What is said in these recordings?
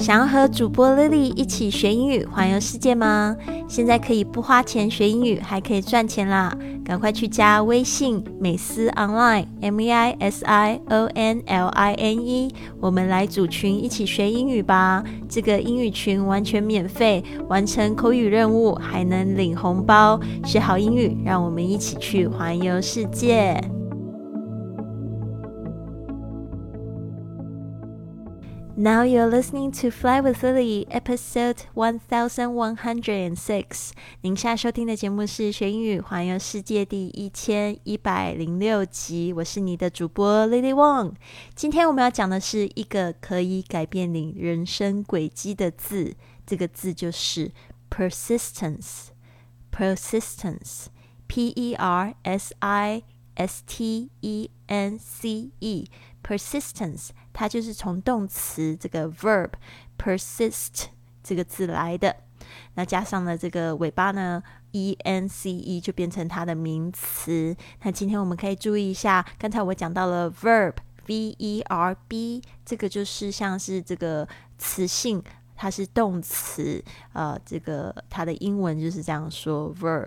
想要和主播 Lily 一起学英语环游世界吗？现在可以不花钱学英语，还可以赚钱啦！赶快去加微信美思 Online M E I S I O N L I N E，我们来组群一起学英语吧！这个英语群完全免费，完成口语任务还能领红包。学好英语，让我们一起去环游世界！Now you're listening to Fly with Lily, episode one thousand one hundred and six。您现在收听的节目是学英语环游世界第一千一百零六集。我是你的主播 Lily Wong。今天我们要讲的是一个可以改变你人生轨迹的字，这个字就是 persistence。persistence，p e r s i s t e n c e。persistence，它就是从动词这个 verb persist 这个字来的，那加上了这个尾巴呢，e n c e 就变成它的名词。那今天我们可以注意一下，刚才我讲到了 verb v e r b，这个就是像是这个词性，它是动词，呃，这个它的英文就是这样说 verb。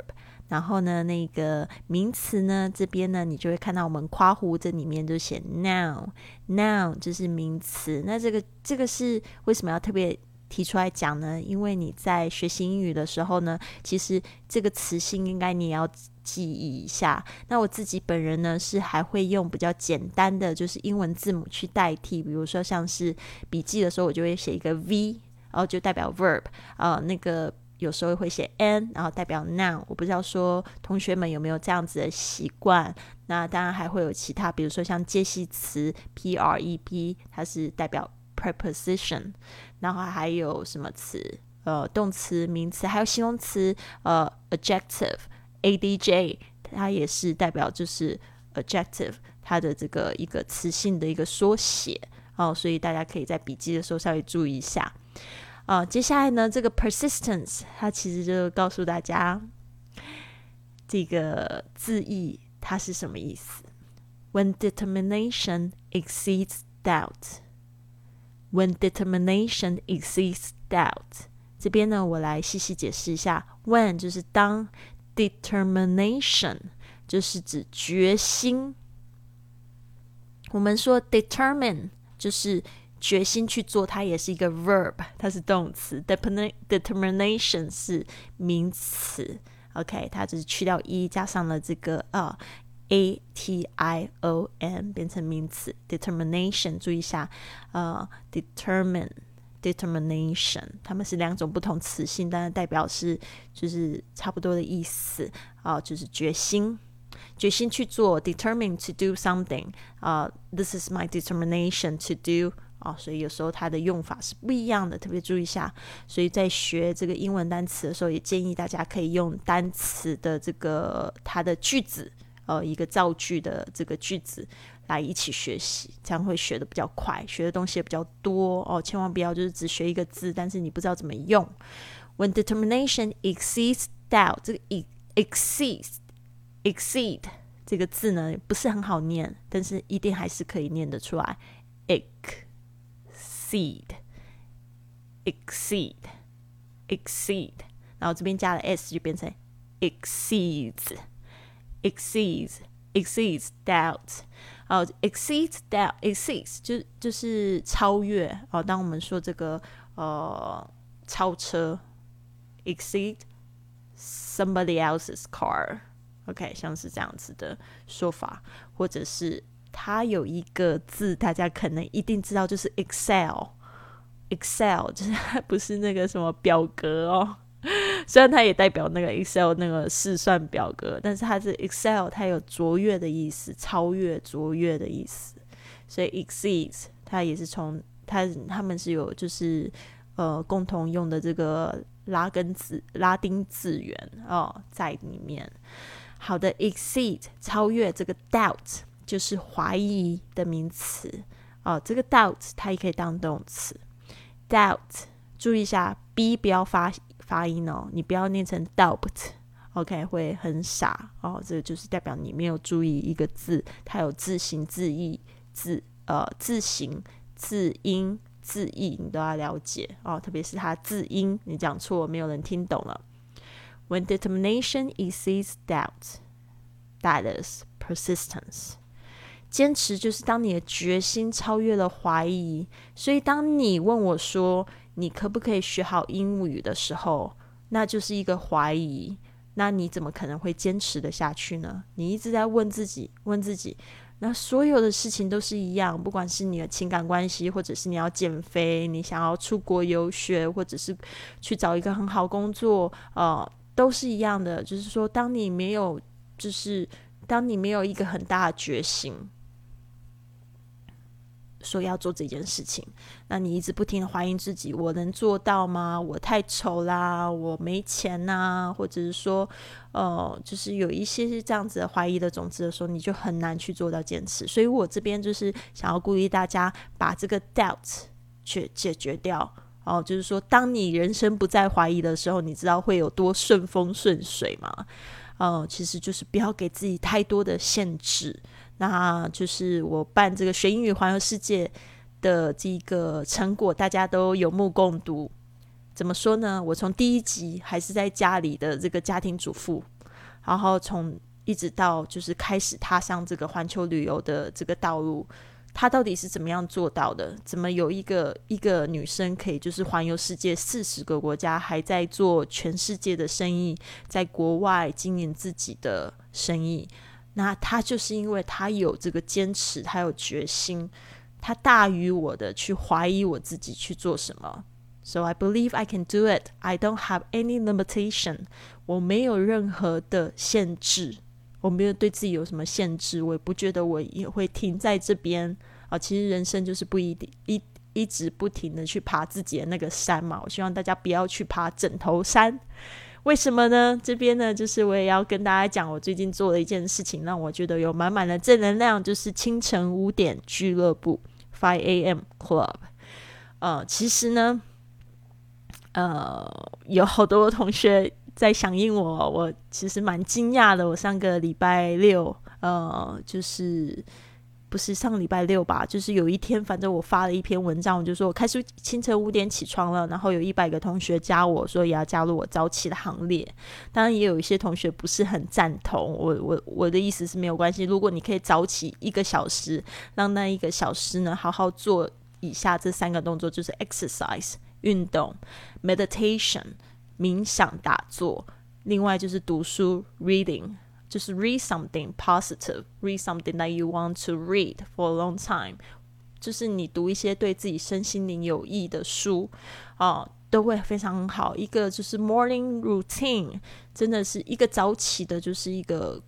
然后呢，那个名词呢，这边呢，你就会看到我们夸胡这里面就写 noun，noun 就是名词。那这个这个是为什么要特别提出来讲呢？因为你在学习英语的时候呢，其实这个词性应该你也要记忆一下。那我自己本人呢，是还会用比较简单的就是英文字母去代替，比如说像是笔记的时候，我就会写一个 V，然后就代表 verb 啊，那个。有时候会写 n，然后代表 noun。我不知道说同学们有没有这样子的习惯。那当然还会有其他，比如说像介系词 prep，它是代表 preposition。然后还有什么词？呃，动词、名词，还有形容词，呃，adjective，adj，它也是代表就是 adjective，它的这个一个词性的一个缩写哦。所以大家可以在笔记的时候稍微注意一下。啊，接下来呢，这个 persistence 它其实就告诉大家这个字义它是什么意思。When determination exceeds doubt, when determination exceeds doubt，这边呢，我来细细解释一下。When 就是当，determination 就是指决心。我们说 determine 就是。决心去做，它也是一个 verb，它是动词。determination 是名词。OK，它只是去掉 e，加上了这个呃 a t i o n，变成名词。determination，注意一下，呃，determine，determination，它们是两种不同词性，但是代表是就是差不多的意思啊，就是决心，决心去做。determined to do something，啊，this is my determination to do。哦，所以有时候它的用法是不一样的，特别注意一下。所以在学这个英文单词的时候，也建议大家可以用单词的这个它的句子，呃，一个造句的这个句子来一起学习，这样会学的比较快，学的东西也比较多哦。千万不要就是只学一个字，但是你不知道怎么用。When determination exceeds doubt，这个 exceed，exceed 这个字呢不是很好念，但是一定还是可以念得出来。e exceed, exceed, exceed，然后这边加了 s 就变成 exceeds, exceeds, exceeds doubt。哦，exceeds doubt, exceeds 就就是超越哦。当我们说这个呃超车，exceed somebody else's car，OK，像是这样子的说法，或者是。 它有一个字，大家可能一定知道，就是 Excel，Excel 就是不是那个什么表格哦。虽然它也代表那个 Excel 那个试算表格，但是它是 Excel，它有卓越的意思，超越、卓越的意思。所以 exceeds 它也是从它他们是有就是呃共同用的这个拉根字拉丁字源哦在里面。好的，exceed 超越这个 doubt。就是怀疑的名词哦，这个 doubt 它也可以当动词。doubt 注意一下，b 不要发发音哦，你不要念成 doubt，OK 会很傻哦。这个就是代表你没有注意一个字，它有字形、字义、字呃字形、字音、字义你都要了解哦，特别是它字音，你讲错没有人听懂了。When determination exceeds doubt, that is persistence. 坚持就是当你的决心超越了怀疑。所以，当你问我说你可不可以学好英语的时候，那就是一个怀疑。那你怎么可能会坚持的下去呢？你一直在问自己，问自己。那所有的事情都是一样，不管是你的情感关系，或者是你要减肥，你想要出国游学，或者是去找一个很好工作，呃，都是一样的。就是说，当你没有，就是当你没有一个很大的决心。说要做这件事情，那你一直不停的怀疑自己，我能做到吗？我太丑啦，我没钱呐，或者是说，呃，就是有一些是这样子的怀疑的种子的时候，你就很难去做到坚持。所以我这边就是想要鼓励大家把这个 doubt 去解决掉。哦，就是说，当你人生不再怀疑的时候，你知道会有多顺风顺水吗？哦，其实就是不要给自己太多的限制。那就是我办这个学英语环游世界的这个成果，大家都有目共睹。怎么说呢？我从第一集还是在家里的这个家庭主妇，然后从一直到就是开始踏上这个环球旅游的这个道路，他到底是怎么样做到的？怎么有一个一个女生可以就是环游世界四十个国家，还在做全世界的生意，在国外经营自己的生意？那他就是因为他有这个坚持，他有决心，他大于我的去怀疑我自己去做什么。So I believe I can do it. I don't have any limitation. 我没有任何的限制，我没有对自己有什么限制，我也不觉得我也会停在这边啊。其实人生就是不一定一一直不停的去爬自己的那个山嘛。我希望大家不要去爬枕头山。为什么呢？这边呢，就是我也要跟大家讲，我最近做了一件事情，让我觉得有满满的正能量，就是清晨五点俱乐部 （Five A.M. Club）。呃，其实呢，呃，有好多同学在响应我，我其实蛮惊讶的。我上个礼拜六，呃，就是。不是上礼拜六吧？就是有一天，反正我发了一篇文章，我就说我开始清晨五点起床了，然后有一百个同学加我说也要加入我早起的行列。当然，也有一些同学不是很赞同我。我我的意思是没有关系，如果你可以早起一个小时，让那一个小时呢好好做以下这三个动作，就是 exercise 运动，meditation 冥想打坐，另外就是读书 reading。就是 read something positive, read something that you want to read for a long time。就是你读一些对自己身心灵有益的书啊，都会非常好。一个就是 morning routine，真的是一个早起的，就是一个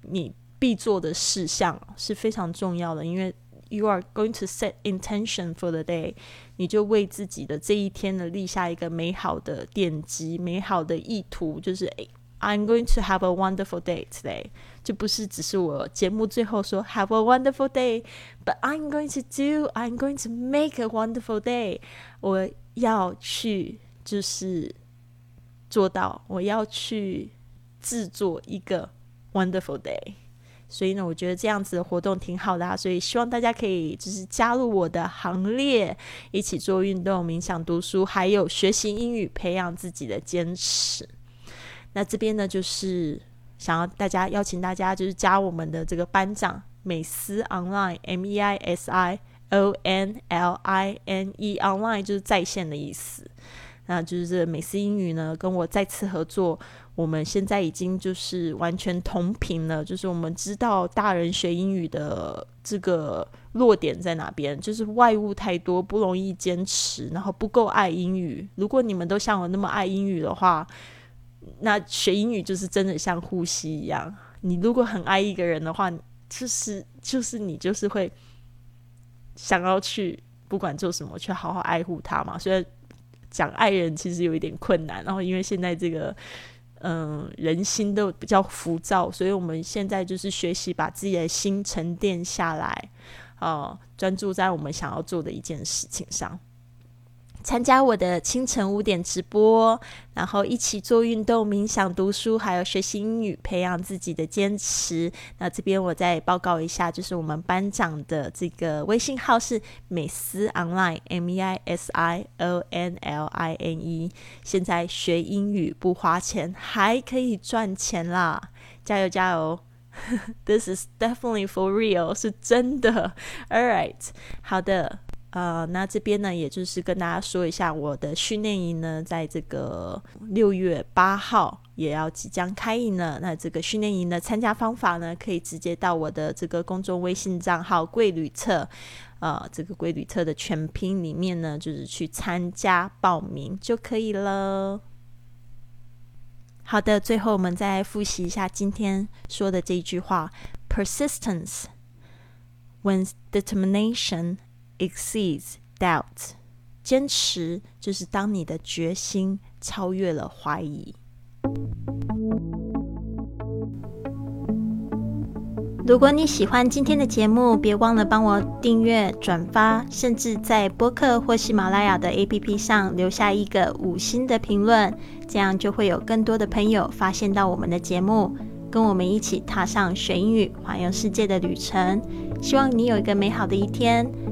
你必做的事项是非常重要的。因为 you are going to set intention for the day，你就为自己的这一天呢立下一个美好的典籍、美好的意图，就是诶。I'm going to have a wonderful day today，就不是只是我节目最后说 have a wonderful day，but I'm going to do，I'm going to make a wonderful day。我要去就是做到，我要去制作一个 wonderful day。所以呢，我觉得这样子的活动挺好的啊，所以希望大家可以就是加入我的行列，一起做运动、冥想、读书，还有学习英语，培养自己的坚持。那这边呢，就是想要大家邀请大家，就是加我们的这个班长美思 online M E I S I O N L I N E online 就是在线的意思。那就是这美思英语呢，跟我再次合作，我们现在已经就是完全同频了。就是我们知道大人学英语的这个弱点在哪边，就是外物太多，不容易坚持，然后不够爱英语。如果你们都像我那么爱英语的话，那学英语就是真的像呼吸一样。你如果很爱一个人的话，就是就是你就是会想要去不管做什么，去好好爱护他嘛。虽然讲爱人其实有一点困难，然后因为现在这个嗯人心都比较浮躁，所以我们现在就是学习把自己的心沉淀下来，啊，专注在我们想要做的一件事情上。参加我的清晨五点直播，然后一起做运动、冥想、读书，还有学习英语，培养自己的坚持。那这边我再报告一下，就是我们班长的这个微信号是美思 online，M E I S I O N L I N E。现在学英语不花钱，还可以赚钱啦！加油加油！This is definitely for real，是真的。All right，好的。呃，那这边呢，也就是跟大家说一下，我的训练营呢，在这个六月八号也要即将开营了。那这个训练营的参加方法呢，可以直接到我的这个公众微信账号“贵旅册”，呃，这个“贵旅册”的全拼里面呢，就是去参加报名就可以了。好的，最后我们再复习一下今天说的这一句话：persistence when determination。Exceeds doubt，坚持就是当你的决心超越了怀疑。如果你喜欢今天的节目，别忘了帮我订阅、转发，甚至在播客或喜马拉雅的 APP 上留下一个五星的评论，这样就会有更多的朋友发现到我们的节目。跟我们一起踏上学英语、环游世界的旅程。希望你有一个美好的一天。